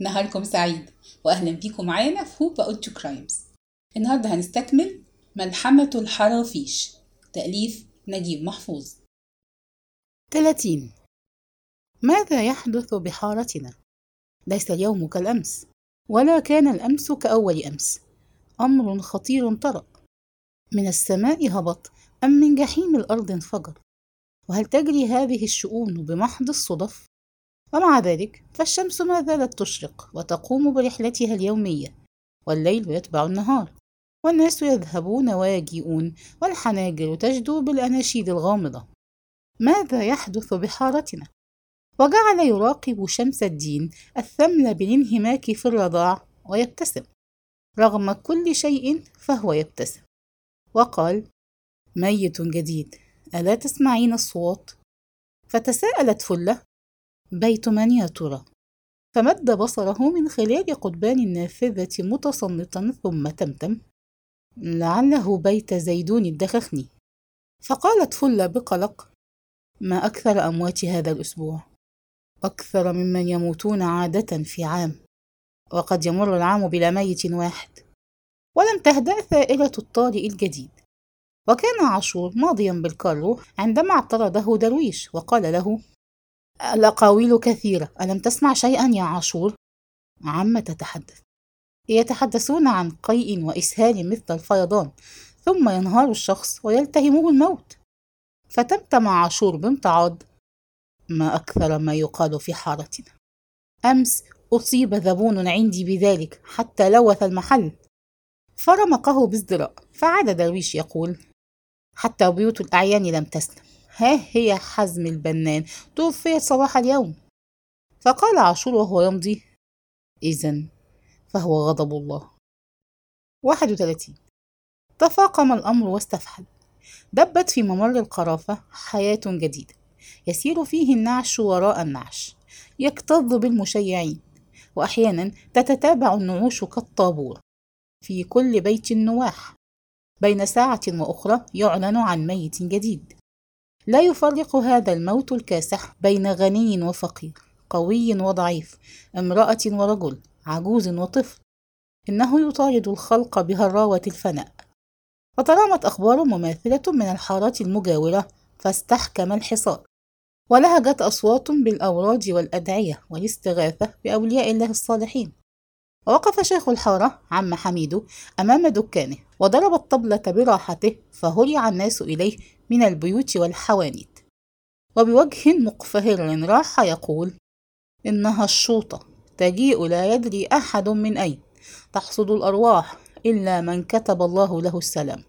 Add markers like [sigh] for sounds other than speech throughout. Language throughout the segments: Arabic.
نهاركم سعيد وأهلا بيكم معانا في هوبا أوتو كرايمز النهاردة هنستكمل ملحمة الحرافيش تأليف نجيب محفوظ. 30 ماذا يحدث بحارتنا؟ ليس اليوم كالأمس ولا كان الأمس كأول أمس. أمر خطير طرأ. من السماء هبط أم من جحيم الأرض انفجر؟ وهل تجري هذه الشؤون بمحض الصدف؟ ومع ذلك فالشمس ما زالت تشرق وتقوم برحلتها اليومية والليل يتبع النهار والناس يذهبون ويجيئون والحناجر تجدو بالأناشيد الغامضة ماذا يحدث بحارتنا؟ وجعل يراقب شمس الدين الثمل بالانهماك في الرضاع ويبتسم رغم كل شيء فهو يبتسم وقال ميت جديد ألا تسمعين الصوت؟ فتساءلت فلة بيت من يا ترى فمد بصره من خلال قضبان النافذة متصنتا ثم تمتم. لعله بيت زيدون الدخخني. فقالت فلة بقلق ما أكثر أموات هذا الأسبوع؟ أكثر ممن يموتون عادة في عام. وقد يمر العام بلا ميت واحد. ولم تهدأ ثائرة الطارئ الجديد. وكان عاشور ماضيا بالكارو عندما اعترضه درويش وقال له الأقاويل كثيرة. ألم تسمع شيئا يا عاشور؟ عم تتحدث. يتحدثون عن قيء وإسهال مثل الفيضان ثم ينهار الشخص ويلتهمه الموت. فتمتم عاشور بامتعاض. ما أكثر ما يقال في حارتنا. أمس أصيب ذبون عندي بذلك حتى لوث المحل. فرمقه بازدراء فعاد درويش يقول حتى بيوت الأعيان لم تسلم. ها هي حزم البنان. توفيت صباح اليوم. فقال عاشور وهو يمضي. إذا فهو غضب الله. 31 تفاقم الأمر واستفحل. دبت في ممر القرافة حياة جديدة. يسير فيه النعش وراء النعش. يكتظ بالمشيعين. وأحيانا تتتابع النعوش كالطابور. في كل بيت نواح بين ساعة وأخرى يعلن عن ميت جديد. لا يفرق هذا الموت الكاسح بين غني وفقير قوي وضعيف امرأة ورجل عجوز وطفل. إنه يطارد الخلق بهراوة الفناء. وترامت أخبار مماثلة من الحارات المجاورة فاستحكم الحصار. ولهجت أصوات بالأوراد والأدعية والاستغاثة بأولياء الله الصالحين. ووقف شيخ الحارة عم حميد أمام دكانه وضرب الطبلة براحته فهرع الناس إليه من البيوت والحوانيت. وبوجه مقفهر راح يقول إنها الشوطة. تجيء لا يدري أحد من أين. تحصد الأرواح إلا من كتب الله له السلام.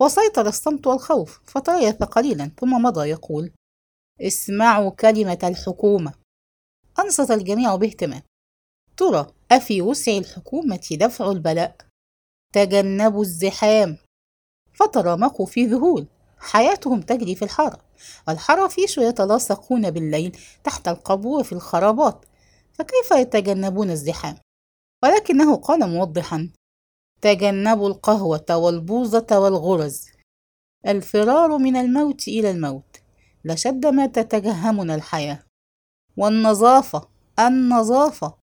وسيطر الصمت والخوف فتريث قليلا ثم مضى يقول اسمعوا كلمة الحكومة. أنصت الجميع باهتمام. ترى أفي وسع الحكومة دفع البلاء؟ تجنبوا الزحام. فترامقوا في ذهول. حياتهم تجري في الحارة والحرافيش يتلاصقون بالليل تحت القبور في الخرابات فكيف يتجنبون الزحام؟ ولكنه قال موضحا تجنبوا القهوة والبوظة والغرز. الفرار من الموت إلى الموت لشد ما تتجهمنا الحياة. والنظافة النظافة.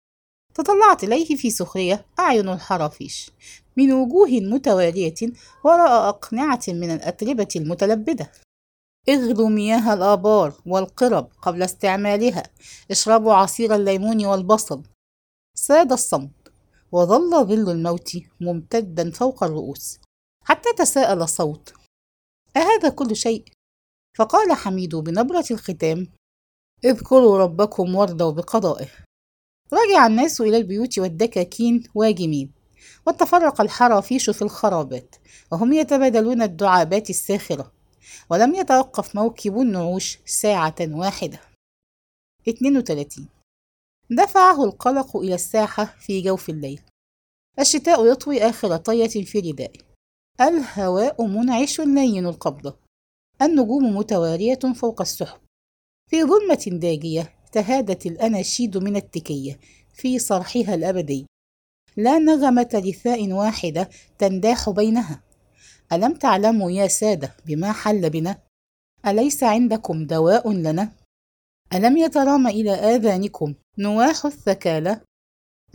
تطلعت إليه في سخرية أعين الحرافيش من وجوه متوالية وراء أقنعة من الأتربة المتلبدة. اغلوا مياه الآبار والقرب قبل استعمالها. اشربوا عصير الليمون والبصل. ساد الصمت وظل ظل الموت ممتدا فوق الرؤوس حتى تساءل صوت. أهذا كل شيء؟ فقال حميد بنبرة الختام اذكروا ربكم وارضوا بقضائه. رجع الناس إلى البيوت والدكاكين واجمين وتفرق الحرافيش في الخرابات وهم يتبادلون الدعابات الساخرة ولم يتوقف موكب النعوش ساعة واحدة. 32 دفعه القلق إلى الساحة في جوف الليل. الشتاء يطوي آخر طية في ردائه. الهواء منعش لين القبضة. النجوم متوارية فوق السحب. في ظلمة داجية تهادت الأناشيد من التكية في صرحها الأبدي لا نغمة لثاء واحدة تنداح بينها ألم تعلموا يا سادة بما حل بنا؟ أليس عندكم دواء لنا؟ ألم يترام إلى آذانكم نواح الثكالة؟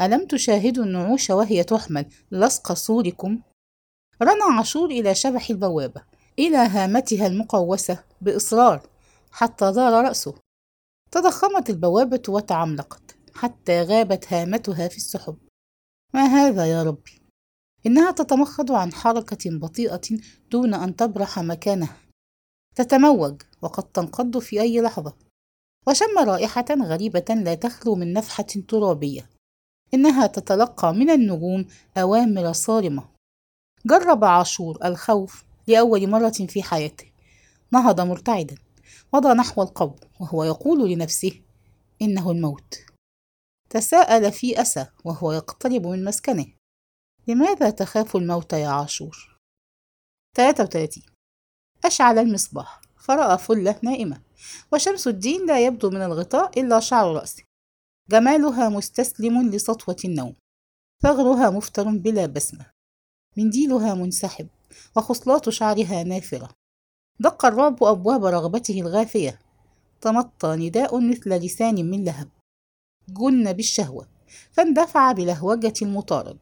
ألم تشاهدوا النعوش وهي تحمل لصق صوركم؟ رنى عاشور إلى شبح البوابة إلى هامتها المقوسة بإصرار حتى دار رأسه تضخمت البوابة وتعملقت حتى غابت هامتها في السحب. ما هذا يا ربي؟ إنها تتمخض عن حركة بطيئة دون أن تبرح مكانها. تتموج وقد تنقض في أي لحظة. وشم رائحة غريبة لا تخلو من نفحة ترابية. إنها تتلقى من النجوم أوامر صارمة. جرب عاشور الخوف لأول مرة في حياته. نهض مرتعدا. مضى نحو القبر وهو يقول لنفسه إنه الموت. تساءل في أسى وهو يقترب من مسكنه. لماذا تخاف الموت يا عاشور؟ 33 أشعل المصباح. فرأى فلة نائمة. وشمس الدين لا يبدو من الغطاء إلا شعر رأسه. جمالها مستسلم لسطوة النوم. ثغرها مفتر بلا بسمة. منديلها منسحب. وخصلات شعرها نافرة. دق الرعب أبواب رغبته الغافية تمطى نداء مثل لسان من لهب. جن بالشهوة. فاندفع بلهوجة المطارد.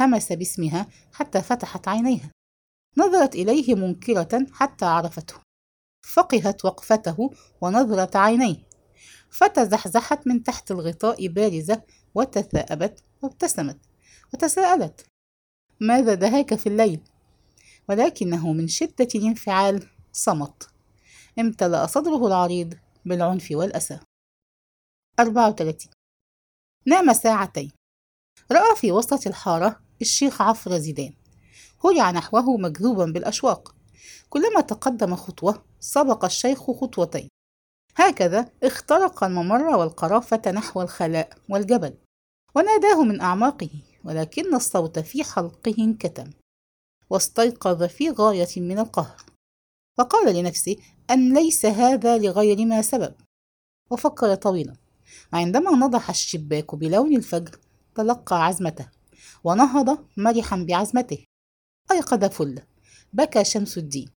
همس باسمها حتى فتحت عينيها. نظرت إليه منكرة حتى عرفته. فقهت وقفته ونظرة عينيه. فتزحزحت من تحت الغطاء بارزة وتثاءبت وابتسمت. وتساءلت. ماذا دهاك في الليل؟ ولكنه من شدة الانفعال صمت. امتلأ صدره العريض بالعنف والأسى. 34 نام ساعتين. رأى في وسط الحارة الشيخ عفر زيدان. هرع نحوه مجذوبا بالأشواق. كلما تقدم خطوة سبق الشيخ خطوتين. هكذا اخترق الممر والقرافة نحو الخلاء والجبل وناداه من أعماقه ولكن الصوت في حلقه انكتم. واستيقظ في غاية من القهر. وقال لنفسه أن ليس هذا لغير ما سبب؟ وفكر طويلا. عندما نضح الشباك بلون الفجر تلقى عزمته ونهض مرحا بعزمته. أيقظ فل. بكى شمس الدين.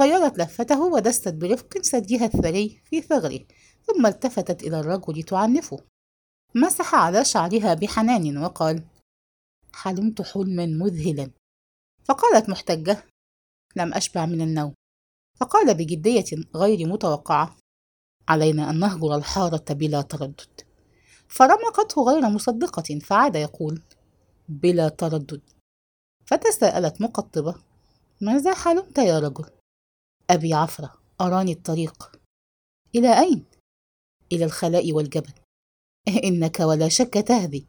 غيرت لفته ودست برفق ثديها الثري في ثغره ثم التفتت إلى الرجل تعنفه. مسح على شعرها بحنان وقال حلمت حلما مذهلا. فقالت محتجة لم أشبع من النوم. فقال بجدية غير متوقعة علينا أن نهجر الحارة بلا تردد. فرمقته غير مصدقة فعاد يقول بلا تردد. فتساءلت مقطبة ماذا حلمت يا رجل؟ أبي عفرة أراني الطريق. إلى أين؟ إلى الخلاء والجبل. إنك ولا شك تهذي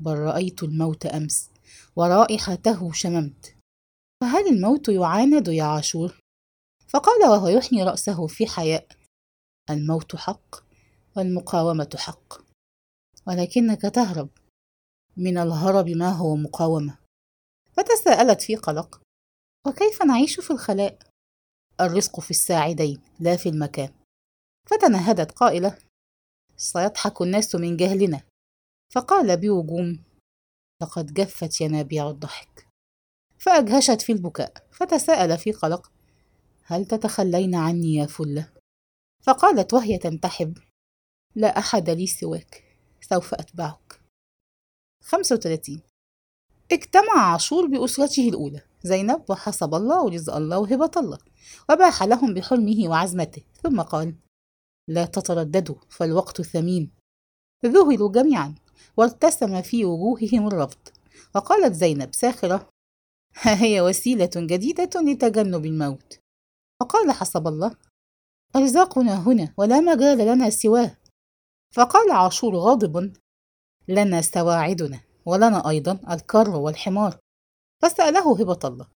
بل رأيت الموت أمس ورائحته شممت. فهل الموت يعاند يا عاشور؟ فقال وهو يحني رأسه في حياء. الموت حق والمقاومة حق. ولكنك تهرب من الهرب ما هو مقاومة. فتساءلت في قلق وكيف نعيش في الخلاء؟ الرزق في الساعدين لا في المكان. فتنهدت قائلة سيضحك الناس من جهلنا. فقال بوجوم لقد جفت ينابيع الضحك. فأجهشت في البكاء فتساءل في قلق هل تتخلين عني يا فلة؟ فقالت وهي تنتحب. لا أحد لي سواك سوف أتبعك. 35 اجتمع عاشور بأسرته الأولى زينب وحسب الله ورزق الله وهبة الله وباح لهم بحلمه وعزمته ثم قال لا تترددوا فالوقت ثمين. ذهلوا جميعا وارتسم في وجوههم الرفض. وقالت زينب ساخرة ها [laughs] هي وسيلة جديدة لتجنب الموت. فقال حسب الله أرزاقنا هنا ولا مجال لنا سواه. فقال عاشور غاضب لنا سواعدنا ولنا أيضا الكر والحمار. فسأله هبة الله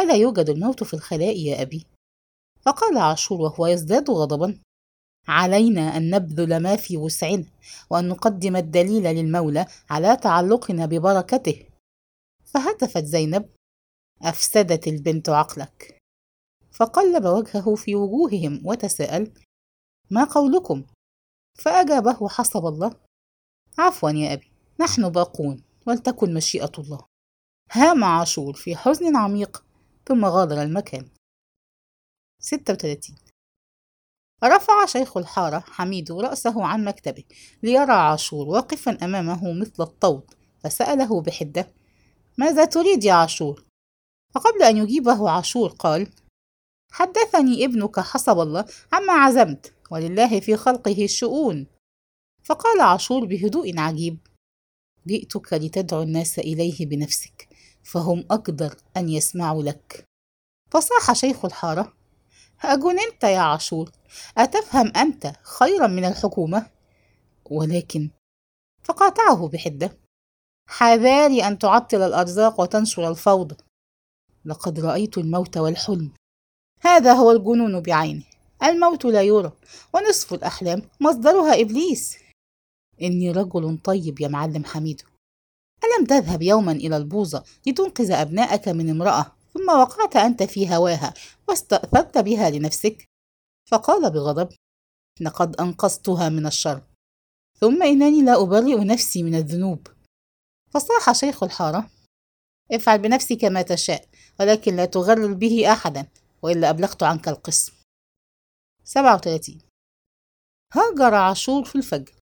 ألا يوجد الموت في الخلاء يا أبي؟ فقال عاشور وهو يزداد غضبا علينا أن نبذل ما في وسعنا وأن نقدم الدليل للمولى على تعلقنا ببركته. فهتفت زينب أفسدت البنت عقلك. فقلب وجهه في وجوههم وتساءل ما قولكم؟ فأجابه حسب الله عفوا يا أبي نحن باقون ولتكن مشيئة الله. هام عاشور في حزن عميق. ثم غادر المكان. 36 رفع شيخ الحارة حميد رأسه عن مكتبه ليرى عاشور واقفا أمامه مثل الطود فسأله بحدة ماذا تريد يا عاشور؟ فقبل أن يجيبه عاشور قال حدثني ابنك حسب الله عما عزمت ولله في خلقه الشؤون. فقال عاشور بهدوء عجيب جئتك لتدعو الناس إليه بنفسك فهم أقدر أن يسمعوا لك. فصاح شيخ الحارة أجننت يا عاشور؟ أتفهم أنت خيرا من الحكومة؟ ولكن فقاطعه بحدة حذاري أن تعطل الأرزاق وتنشر الفوضى. لقد رأيت الموت والحلم. هذا هو الجنون بعينه. الموت لا يرى ونصف الأحلام مصدرها إبليس. إني رجل طيب يا معلم حميدو ألم تذهب يوما إلى البوظة لتنقذ أبنائك من امرأة ثم وقعت أنت في هواها واستأثرت بها لنفسك؟ فقال بغضب لقد أنقذتها من الشر. ثم إنني لا أبرئ نفسي من الذنوب. فصاح شيخ الحارة افعل بنفسك ما تشاء ولكن لا تغرر به أحدا. وإلا أبلغت عنك القسم. 37 هاجر عاشور في الفجر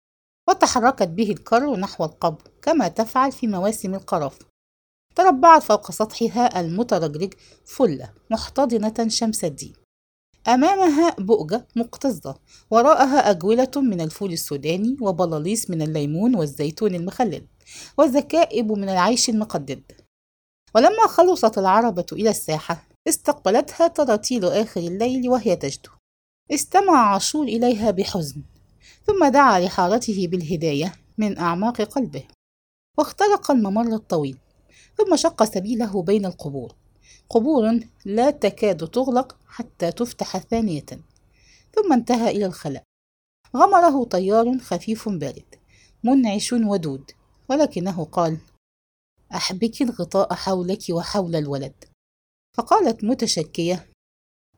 وتحركت به الكر نحو القبر كما تفعل في مواسم القرف تربعت فوق سطحها المترجرج فلة محتضنة شمس الدين. أمامها بؤجة مكتظة وراءها أجولة من الفول السوداني وبلاليص من الليمون والزيتون المخلل وزكائب من العيش المقدد. ولما خلصت العربة إلى الساحة استقبلتها تراتيل آخر الليل وهي تجدو استمع عاشور إليها بحزن ثم دعا لحارته بالهداية من أعماق قلبه واخترق الممر الطويل ثم شق سبيله بين القبور. قبور لا تكاد تغلق حتى تفتح ثانية ثم انتهى إلى الخلاء. غمره طيار خفيف بارد منعش ودود ولكنه قال أحبك الغطاء حولك وحول الولد. فقالت متشكية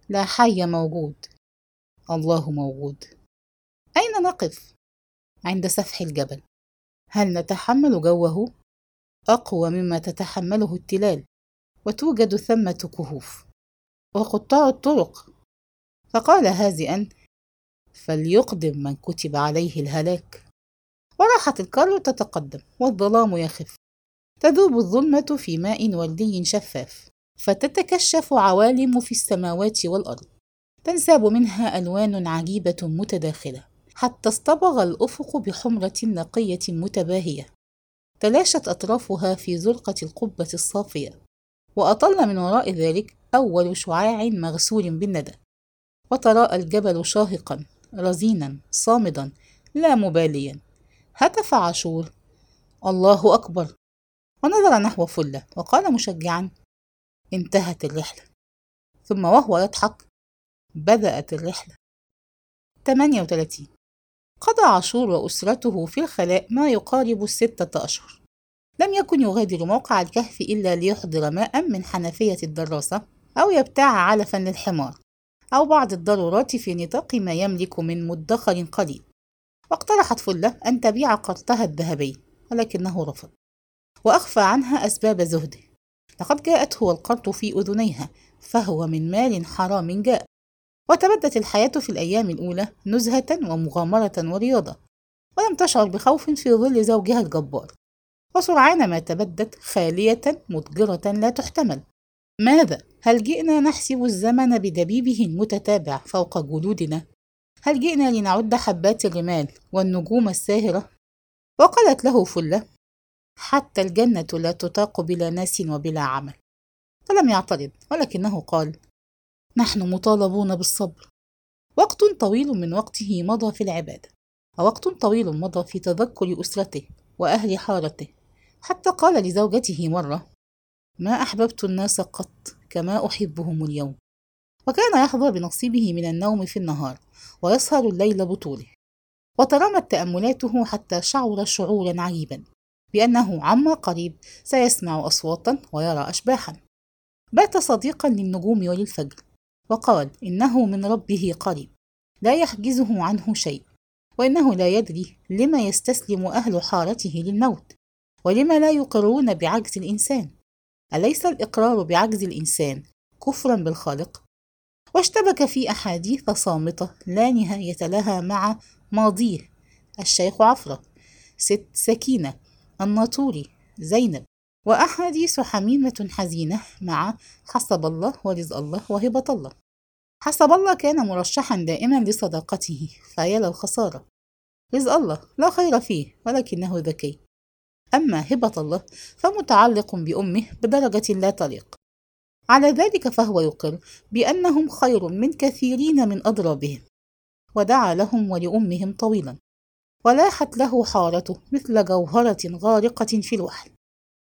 لا حي موجود. الله موجود. أين نقف؟ عند سفح الجبل. هل نتحمل جوه؟ أقوى مما تتحمله التلال وتوجد ثمة كهوف. وقطاع الطرق. فقال هازئا فليقدم من كتب عليه الهلاك. وراحت الكار تتقدم والظلام يخف تذوب الظلمة في ماء وردي شفاف. فتتكشف عوالم في السماوات والأرض تنساب منها ألوان عجيبة متداخلة حتى اصطبغ الأفق بحمرة نقية متباهية. تلاشت أطرافها في زرقة القبة الصافية وأطل من وراء ذلك أول شعاع مغسول بالندى. وتراءى الجبل شاهقا رزينا صامدا لا مباليا. هتف عاشور. الله أكبر. ونظر نحو فلة وقال مشجعا انتهت الرحلة. ثم وهو يضحك بدأت الرحلة. 38 قضى عاشور وأسرته في الخلاء ما يقارب الستة أشهر لم يكن يغادر موقع الكهف إلا ليحضر ماء من حنفية الدراسة أو يبتاع علفا للحمار أو بعض الضرورات في نطاق ما يملك من مدخر قليل. واقترحت فلة أن تبيع قرطها الذهبي ولكنه رفض وأخفى عنها أسباب زهده. لقد جاءته القرط في أذنيها فهو من مال حرام جاء وتبدت الحياة في الأيام الأولى نزهة ومغامرة ورياضة ولم تشعر بخوف في ظل زوجها الجبار وسرعان ما تبدت خالية مضجرة لا تحتمل ماذا؟ هل جئنا نحسب الزمن بدبيبه المتتابع فوق جلودنا؟ هل جئنا لنعد حبات الرمال والنجوم الساهرة؟ وقالت له فلة حتى الجنة لا تطاق بلا ناس وبلا عمل. فلم يعترض ولكنه قال نحن مطالبون بالصبر. وقت طويل من وقته مضى في العبادة ووقت طويل مضى في تذكر أسرته وأهل حارته. حتى قال لزوجته مرة ما أحببت الناس قط كما أحبهم اليوم. وكان يحظى بنصيبه من النوم في النهار ويسهر الليل بطوله. وترامت تأملاته حتى شعر شعورا عجيبا. بأنه عما قريب سيسمع أصواتا ويرى أشباحا. بات صديقا للنجوم وللفجر وقال إنه من ربه قريب لا يحجزه عنه شيء وإنه لا يدري لما يستسلم أهل حارته للموت ولما لا يقرون بعجز الإنسان. أليس الإقرار بعجز الإنسان كفرا بالخالق؟ واشتبك في أحاديث صامتة لا نهاية لها مع ماضيه الشيخ عفرة ست سكينة. الناطوري زينب. وأحاديث حميمة حزينة مع حسب الله ورزق الله وهبة الله. حسب الله كان مرشحا دائما لصداقته فيا للخسارة رزق الله لا خير فيه ولكنه ذكي. أما هبة الله فمتعلق بأمه بدرجة لا تليق. على ذلك فهو يقر بأنهم خير من كثيرين من أضرابهم ودعا لهم ولأمهم طويلا. ولاحت له حارته مثل جوهرة غارقة في الوحل.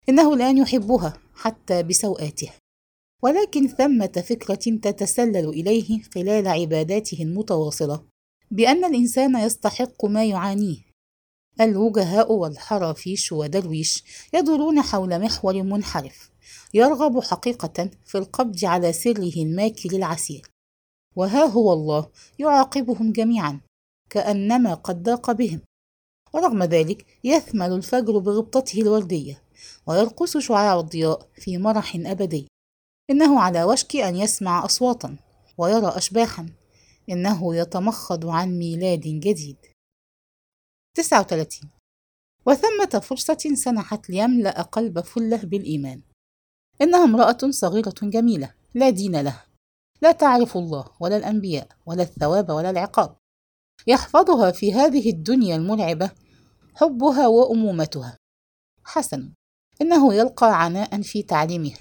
إنه الآن يحبها حتى بسوءاته ولكن ثمة فكرة تتسلل إليه خلال عباداته المتواصلة بأن الإنسان يستحق ما يعانيه. الوجهاء والحرافيش ودرويش يدورون حول محور منحرف يرغب حقيقة في القبض على سره الماكر العسير. وها هو الله يعاقبهم جميعا. كأنما قد ضاق بهم. ورغم ذلك يثمل الفجر بغبطته الوردية ويرقص شعاع الضياء في مرح أبدي. إنه على وشك أن يسمع أصواتا ويرى أشباحا. إنه يتمخض عن ميلاد جديد. 39 وثمة فرصة سنحت ليملأ قلب فلة بالإيمان. إنها امرأة صغيرة جميلة لا دين لها. لا تعرف الله ولا الأنبياء ولا الثواب ولا العقاب. يحفظها في هذه الدنيا المرعبة حبها وأمومتها. حسن. إنه يلقى عناء في تعليمها.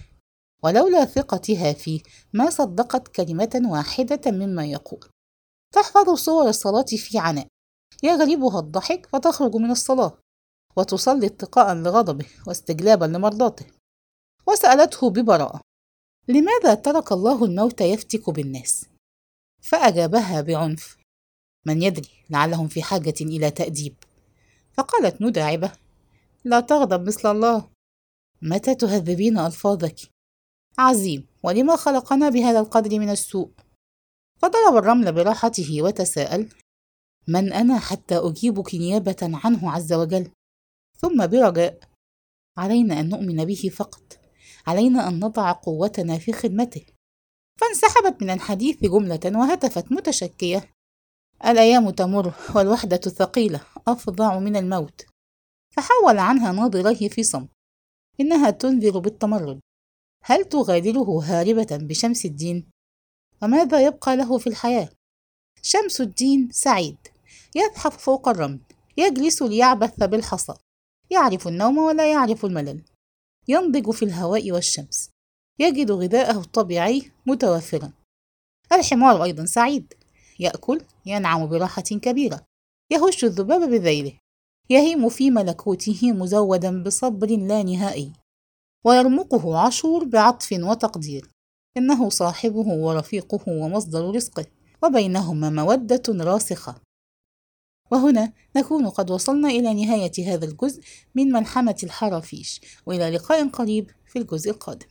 ولولا ثقتها فيه ما صدقت كلمة واحدة مما يقول. تحفظ صور الصلاة في عناء. يغلبها الضحك فتخرج من الصلاة. وتصلي اتقاء لغضبه واستجلابا لمرضاته. وسألته ببراءة. لماذا ترك الله الموت يفتك بالناس؟ فأجابها بعنف. من يدري لعلهم في حاجة إلى تأديب. فقالت مداعبة لا تغضب مثل الله. متى تهذبين ألفاظك؟ عظيم ولما خلقنا بهذا القدر من السوء؟ فضرب الرمل براحته وتساءل من أنا حتى أجيبك نيابة عنه عز وجل؟ ثم برجاء علينا أن نؤمن به فقط. علينا أن نضع قوتنا في خدمته. فانسحبت من الحديث جملة وهتفت متشكية. الأيام تمر والوحدة ثقيلة أفظع من الموت. فحول عنها ناظريه في صمت إنها تنذر بالتمرد. هل تغادره هاربة بشمس الدين؟ وماذا يبقى له في الحياة؟ شمس الدين سعيد. يزحف فوق الرمل. يجلس ليعبث بالحصى. يعرف النوم ولا يعرف الملل. ينضج في الهواء والشمس. يجد غذاءه الطبيعي متوفرا. الحمار أيضا سعيد. يأكل ينعم براحة كبيرة يهش الذباب بذيله يهيم في ملكوته مزودا بصبر لا نهائي ويرمقه عاشور بعطف وتقدير إنه صاحبه ورفيقه ومصدر رزقه وبينهما مودة راسخة. وهنا نكون قد وصلنا إلى نهاية هذا الجزء من ملحمة الحرافيش وإلى لقاء قريب في الجزء القادم.